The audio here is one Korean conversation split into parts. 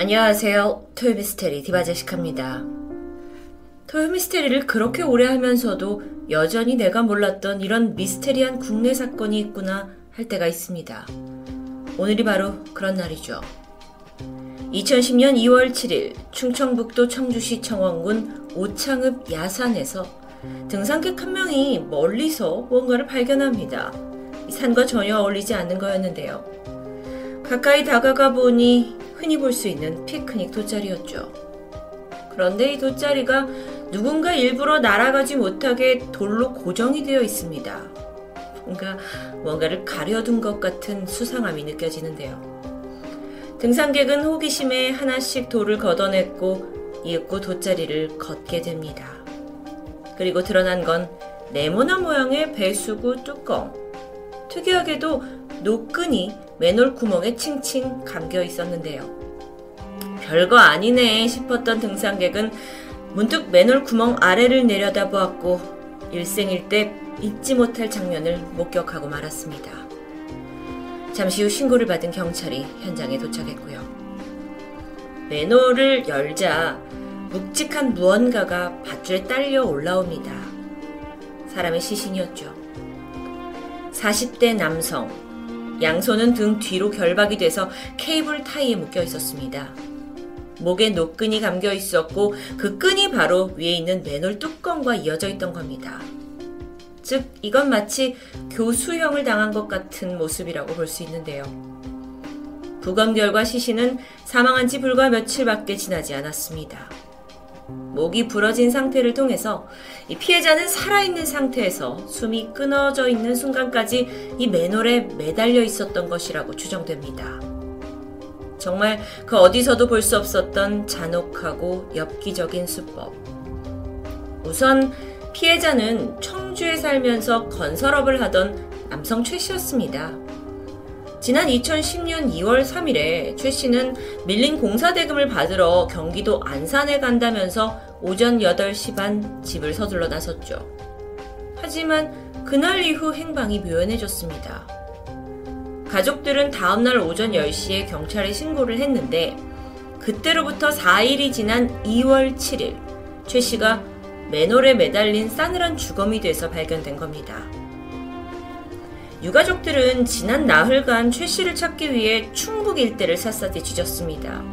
안녕하세요. 토요미스테리 디바제식합니다. 토요미스테리를 그렇게 오래 하면서도 여전히 내가 몰랐던 이런 미스테리한 국내 사건이 있구나 할 때가 있습니다. 오늘이 바로 그런 날이죠. 2010년 2월 7일 충청북도 청주시 청원군 오창읍 야산에서 등산객 한 명이 멀리서 무언가를 발견합니다. 산과 전혀 어울리지 않는 거였는데요. 가까이 다가가 보니 흔히 볼 수 있는 피크닉 돗자리였죠. 그런데 이 돗자리가 누군가 일부러 날아가지 못하게 돌로 고정이 되어 있습니다. 뭔가 뭔가를 가려둔 것 같은 수상함이 느껴지는데요. 등산객은 호기심에 하나씩 돌을 걷어냈고 이윽고 돗자리를 걷게 됩니다. 그리고 드러난 건 네모난 모양의 배수구 뚜껑. 특이하게도 노끈이 맨홀 구멍에 칭칭 감겨 있었는데요. 별거 아니네 싶었던 등산객은 문득 맨홀 구멍 아래를 내려다보았고 일생일 대 잊지 못할 장면을 목격하고 말았습니다. 잠시 후 신고를 받은 경찰이 현장에 도착했고요. 맨홀을 열자 묵직한 무언가가 밧줄에 딸려 올라옵니다. 사람의 시신이었죠. 40대 남성, 양손은 등 뒤로 결박이 돼서 케이블 타이에 묶여 있었습니다. 목에 노끈이 감겨 있었고 그 끈이 바로 위에 있는 맨홀 뚜껑과 이어져 있던 겁니다. 즉, 이건 마치 교수형을 당한 것 같은 모습이라고 볼 수 있는데요. 부검 결과 시신은 사망한 지 불과 며칠밖에 지나지 않았습니다. 목이 부러진 상태를 통해서 이 피해자는 살아있는 상태에서 숨이 끊어져 있는 순간까지 이 맨홀에 매달려 있었던 것이라고 추정됩니다. 정말 그 어디서도 볼 수 없었던 잔혹하고 엽기적인 수법. 우선 피해자는 청주에 살면서 건설업을 하던 남성 최 씨였습니다. 지난 2010년 2월 3일에 최 씨는 밀린 공사 대금을 받으러 경기도 안산에 간다면서 오전 8시 반 집을 서둘러 나섰죠. 하지만 그날 이후 행방이 묘연해졌습니다. 가족들은 다음날 오전 10시에 경찰에 신고를 했는데 그때로부터 4일이 지난 2월 7일 최 씨가 맨홀에 매달린 싸늘한 주검이 돼서 발견된 겁니다. 유가족들은 지난 나흘간 최 씨를 찾기 위해 충북 일대를 샅샅이 뒤졌습니다.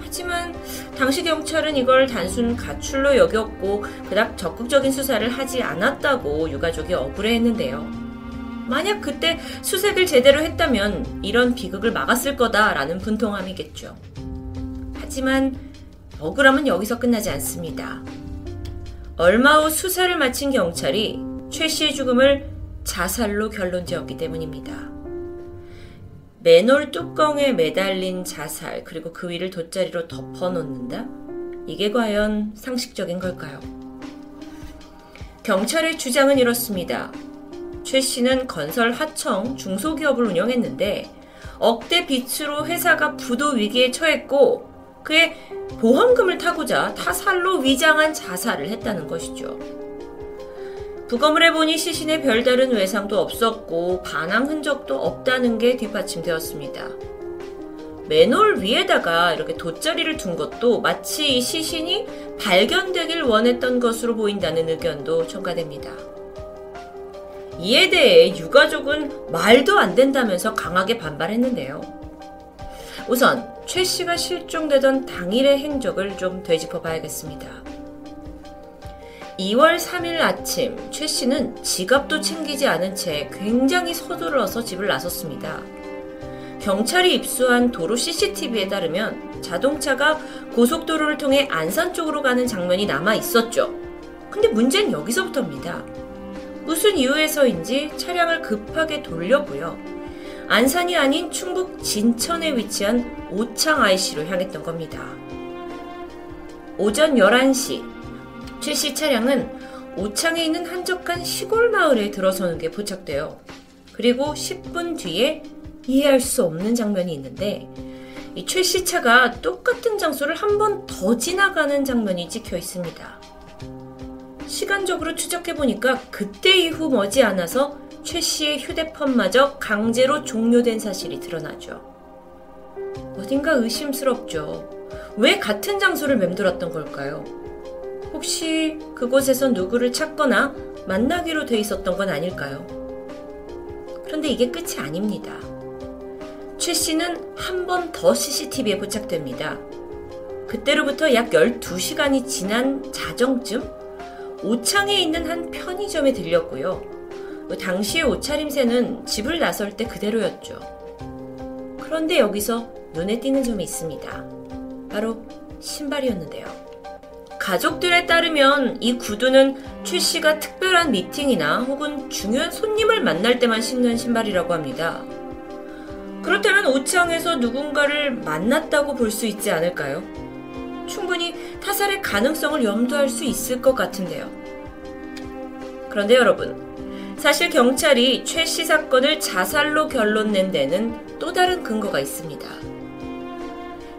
하지만 당시 경찰은 이걸 단순 가출로 여겼고 그닥 적극적인 수사를 하지 않았다고 유가족이 억울해했는데요. 만약 그때 수색을 제대로 했다면 이런 비극을 막았을 거다라는 분통함이겠죠. 하지만 억울함은 여기서 끝나지 않습니다. 얼마 후 수사를 마친 경찰이 최 씨의 죽음을 자살로 결론 지었기 때문입니다. 맨홀 뚜껑에 매달린 자살, 그리고 그 위를 돗자리로 덮어놓는다? 이게 과연 상식적인 걸까요? 경찰의 주장은 이렇습니다. 최 씨는 건설 하청 중소기업을 운영했는데 억대 빚으로 회사가 부도 위기에 처했고 그의 보험금을 타고자 타살로 위장한 자살을 했다는 것이죠. 부검을 해보니 시신에 별다른 외상도 없었고 반항 흔적도 없다는 게 뒷받침되었습니다. 맨홀 위에다가 이렇게 돗자리를 둔 것도 마치 이 시신이 발견되길 원했던 것으로 보인다는 의견도 첨가됩니다. 이에 대해 유가족은 말도 안 된다면서 강하게 반발했는데요. 우선 최 씨가 실종되던 당일의 행적을 좀 되짚어 봐야겠습니다. 2월 3일 아침 최 씨는 지갑도 챙기지 않은 채 굉장히 서둘러서 집을 나섰습니다. 경찰이 입수한 도로 CCTV에 따르면 자동차가 고속도로를 통해 안산 쪽으로 가는 장면이 남아 있었죠. 근데 문제는 여기서부터입니다. 무슨 이유에서인지 차량을 급하게 돌려고요. 안산이 아닌 충북 진천에 위치한 오창 IC로 향했던 겁니다. 오전 11시 최 씨 차량은 오창에 있는 한적한 시골 마을에 들어서는 게 포착돼요. 그리고 10분 뒤에 이해할 수 없는 장면이 있는데 이 최씨 차가 똑같은 장소를 한 번 더 지나가는 장면이 찍혀 있습니다. 시간적으로 추적해보니까 그때 이후 머지않아서 최 씨의 휴대폰마저 강제로 종료된 사실이 드러나죠. 어딘가 의심스럽죠. 왜 같은 장소를 맴돌았던 걸까요? 혹시 그곳에서 누구를 찾거나 만나기로 돼 있었던 건 아닐까요? 그런데 이게 끝이 아닙니다. 최 씨는 한 번 더 CCTV에 포착됩니다. 그때로부터 약 12시간이 지난 자정쯤 오창에 있는 한 편의점에 들렸고요. 당시의 옷차림새는 집을 나설 때 그대로였죠. 그런데 여기서 눈에 띄는 점이 있습니다. 바로 신발이었는데요. 가족들에 따르면 이 구두는 최 씨가 특별한 미팅이나 혹은 중요한 손님을 만날 때만 신는 신발이라고 합니다. 그렇다면 오창에서 누군가를 만났다고 볼 수 있지 않을까요? 충분히 타살의 가능성을 염두할 수 있을 것 같은데요. 그런데 여러분, 사실 경찰이 최 씨 사건을 자살로 결론 낸 데는 또 다른 근거가 있습니다.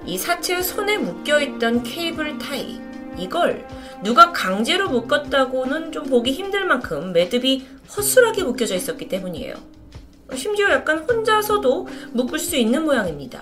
이 사체의 손에 묶여 있던 케이블 타이, 이걸 누가 강제로 묶었다고는 좀 보기 힘들 만큼 매듭이 허술하게 묶여져 있었기 때문이에요. 심지어 약간 혼자서도 묶을 수 있는 모양입니다.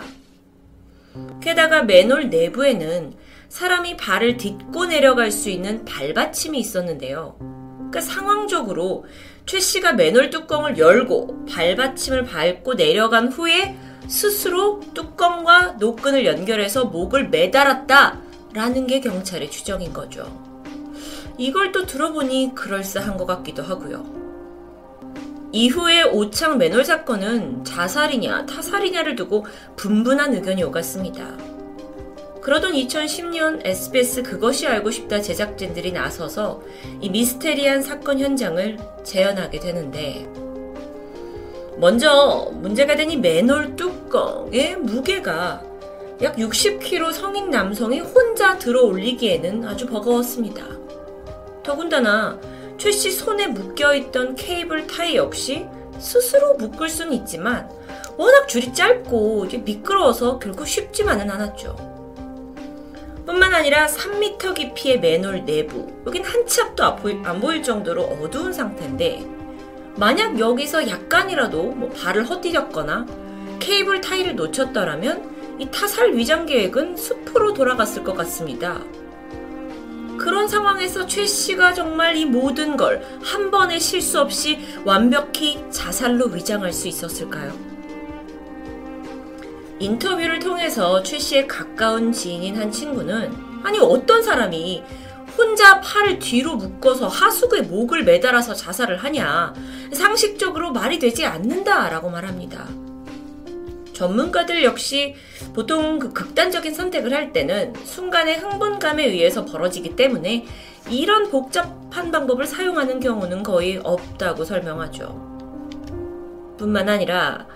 게다가 맨홀 내부에는 사람이 발을 딛고 내려갈 수 있는 발받침이 있었는데요. 그러니까 상황적으로 최 씨가 맨홀 뚜껑을 열고 발받침을 밟고 내려간 후에 스스로 뚜껑과 노끈을 연결해서 목을 매달았다라는 게 경찰의 추정인 거죠. 이걸 또 들어보니 그럴싸한 것 같기도 하고요. 이후에 오창 맨홀 사건은 자살이냐 타살이냐를 두고 분분한 의견이 오갔습니다. 그러던 2010년 SBS 그것이 알고 싶다 제작진들이 나서서 이 미스테리한 사건 현장을 재현하게 되는데 먼저 문제가 된 이 맨홀 뚜껑의 무게가 약 60kg 성인 남성이 혼자 들어 올리기에는 아주 버거웠습니다. 더군다나 최 씨 손에 묶여있던 케이블 타이 역시 스스로 묶을 수는 있지만 워낙 줄이 짧고 미끄러워서 결국 쉽지만은 않았죠. 뿐만 아니라 3m 깊이의 맨홀 내부, 여긴 한 치 앞도 안 보일 정도로 어두운 상태인데, 만약 여기서 약간이라도 뭐 발을 헛디뎠거나 케이블 타이를 놓쳤더라면 이 타살 위장 계획은 숲으로 돌아갔을 것 같습니다. 그런 상황에서 최 씨가 정말 이 모든 걸 한 번의 실수 없이 완벽히 자살로 위장할 수 있었을까요? 인터뷰를 통해서 최 씨의 가까운 지인인 한 친구는 아니 어떤 사람이 혼자 팔을 뒤로 묶어서 하수구에 목을 매달아서 자살을 하냐 상식적으로 말이 되지 않는다라고 말합니다. 전문가들 역시 보통 그 극단적인 선택을 할 때는 순간의 흥분감에 의해서 벌어지기 때문에 이런 복잡한 방법을 사용하는 경우는 거의 없다고 설명하죠. 뿐만 아니라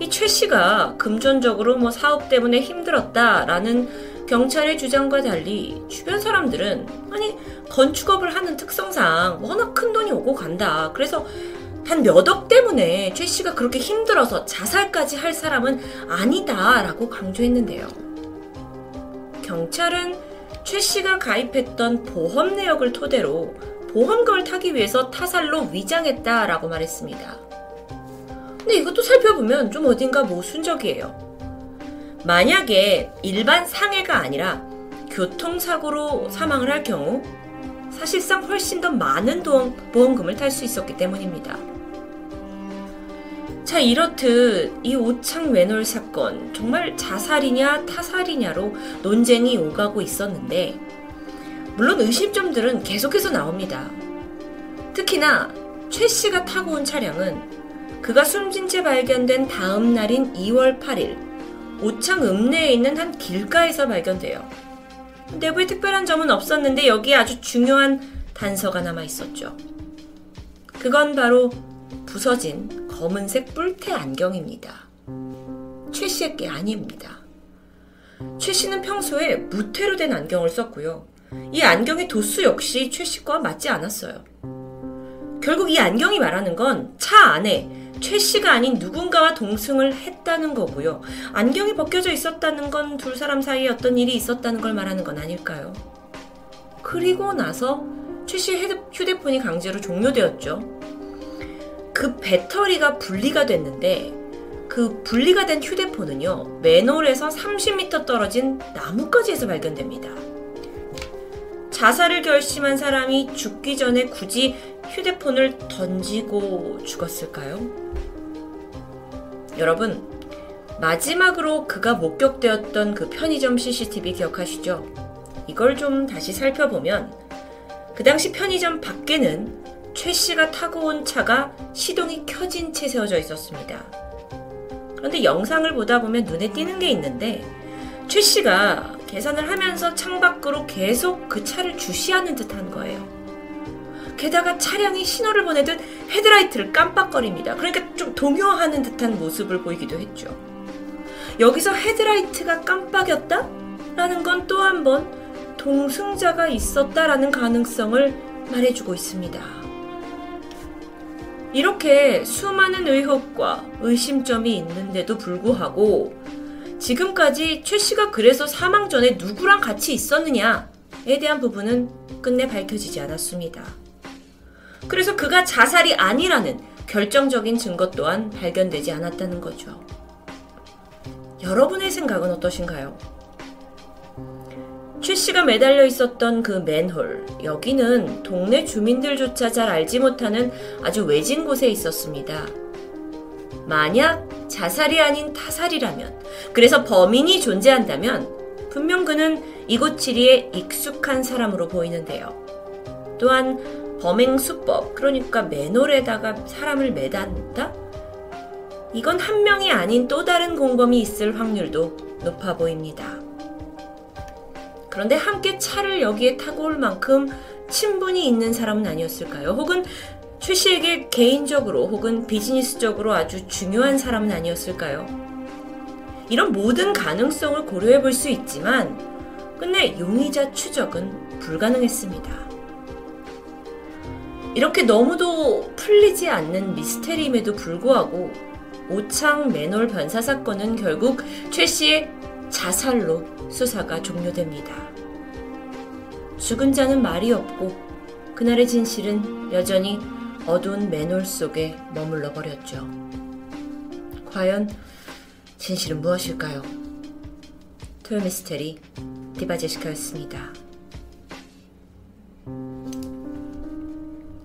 이 최 씨가 금전적으로 뭐 사업 때문에 힘들었다라는 경찰의 주장과 달리 주변 사람들은 아니 건축업을 하는 특성상 워낙 큰 돈이 오고 간다. 그래서 한 몇 억 때문에 최 씨가 그렇게 힘들어서 자살까지 할 사람은 아니다라고 강조했는데요. 경찰은 최 씨가 가입했던 보험 내역을 토대로 보험금을 타기 위해서 타살로 위장했다라고 말했습니다. 근데 이것도 살펴보면 좀 어딘가 모순적이에요. 만약에 일반 상해가 아니라 교통사고로 사망을 할 경우 사실상 훨씬 더 많은 보험금을 탈 수 있었기 때문입니다. 자, 이렇듯 이 오창 외놀 사건 정말 자살이냐 타살이냐로 논쟁이 오가고 있었는데 물론 의심점들은 계속해서 나옵니다. 특히나 최 씨가 타고 온 차량은 그가 숨진 채 발견된 다음 날인 2월 8일 오창 읍내에 있는 한 길가에서 발견돼요. 내부에 특별한 점은 없었는데 여기에 아주 중요한 단서가 남아 있었죠. 그건 바로 부서진 검은색 뿔테 안경입니다. 최 씨의 게 아닙니다. 최 씨는 평소에 무태로 된 안경을 썼고요. 이 안경의 도수 역시 최 씨과 맞지 않았어요. 결국 이 안경이 말하는 건 차 안에 최 씨가 아닌 누군가와 동승을 했다는 거고요. 안경이 벗겨져 있었다는 건두 사람 사이에 어떤 일이 있었다는 걸 말하는 건 아닐까요? 그리고 나서 최 씨의 휴대폰이 강제로 종료되었죠. 그 배터리가 분리가 됐는데 그 분리가 된 휴대폰은요, 맨홀에서 30m 떨어진 나뭇가지에서 발견됩니다. 자살을 결심한 사람이 죽기 전에 굳이 휴대폰을 던지고 죽었을까요? 여러분, 마지막으로 그가 목격되었던 그 편의점 CCTV 기억하시죠? 이걸 좀 다시 살펴보면 그 당시 편의점 밖에는 최 씨가 타고 온 차가 시동이 켜진 채 세워져 있었습니다. 그런데 영상을 보다 보면 눈에 띄는 게 있는데 최 씨가 계산을 하면서 창밖으로 계속 그 차를 주시하는 듯한 거예요. 게다가 차량이 신호를 보내듯 헤드라이트를 깜빡거립니다. 그러니까 좀 동요하는 듯한 모습을 보이기도 했죠. 여기서 헤드라이트가 깜빡였다? 라는 건 또 한 번 동승자가 있었다라는 가능성을 말해주고 있습니다. 이렇게 수많은 의혹과 의심점이 있는데도 불구하고 지금까지 최 씨가 그래서 사망 전에 누구랑 같이 있었느냐에 대한 부분은 끝내 밝혀지지 않았습니다. 그래서 그가 자살이 아니라는 결정적인 증거 또한 발견되지 않았다는 거죠. 여러분의 생각은 어떠신가요? 최 씨가 매달려 있었던 그 맨홀, 여기는 동네 주민들조차 잘 알지 못하는 아주 외진 곳에 있었습니다. 만약 자살이 아닌 타살이라면, 그래서 범인이 존재한다면, 분명 그는 이곳 지리에 익숙한 사람으로 보이는데요. 또한 범행 수법, 그러니까 맨홀에다가 사람을 매단다? 이건 한 명이 아닌 또 다른 공범이 있을 확률도 높아 보입니다. 그런데 함께 차를 여기에 타고 올 만큼 친분이 있는 사람은 아니었을까요? 혹은 최 씨에게 개인적으로 혹은 비즈니스적으로 아주 중요한 사람은 아니었을까요? 이런 모든 가능성을 고려해 볼 수 있지만 끝내 용의자 추적은 불가능했습니다. 이렇게 너무도 풀리지 않는 미스테리임에도 불구하고 오창 맨홀 변사 사건은 결국 최 씨의 자살로 수사가 종료됩니다. 죽은 자는 말이 없고 그날의 진실은 여전히 어두운 맨홀 속에 머물러 버렸죠. 과연 진실은 무엇일까요? 토요미스테리 디바제시카였습니다.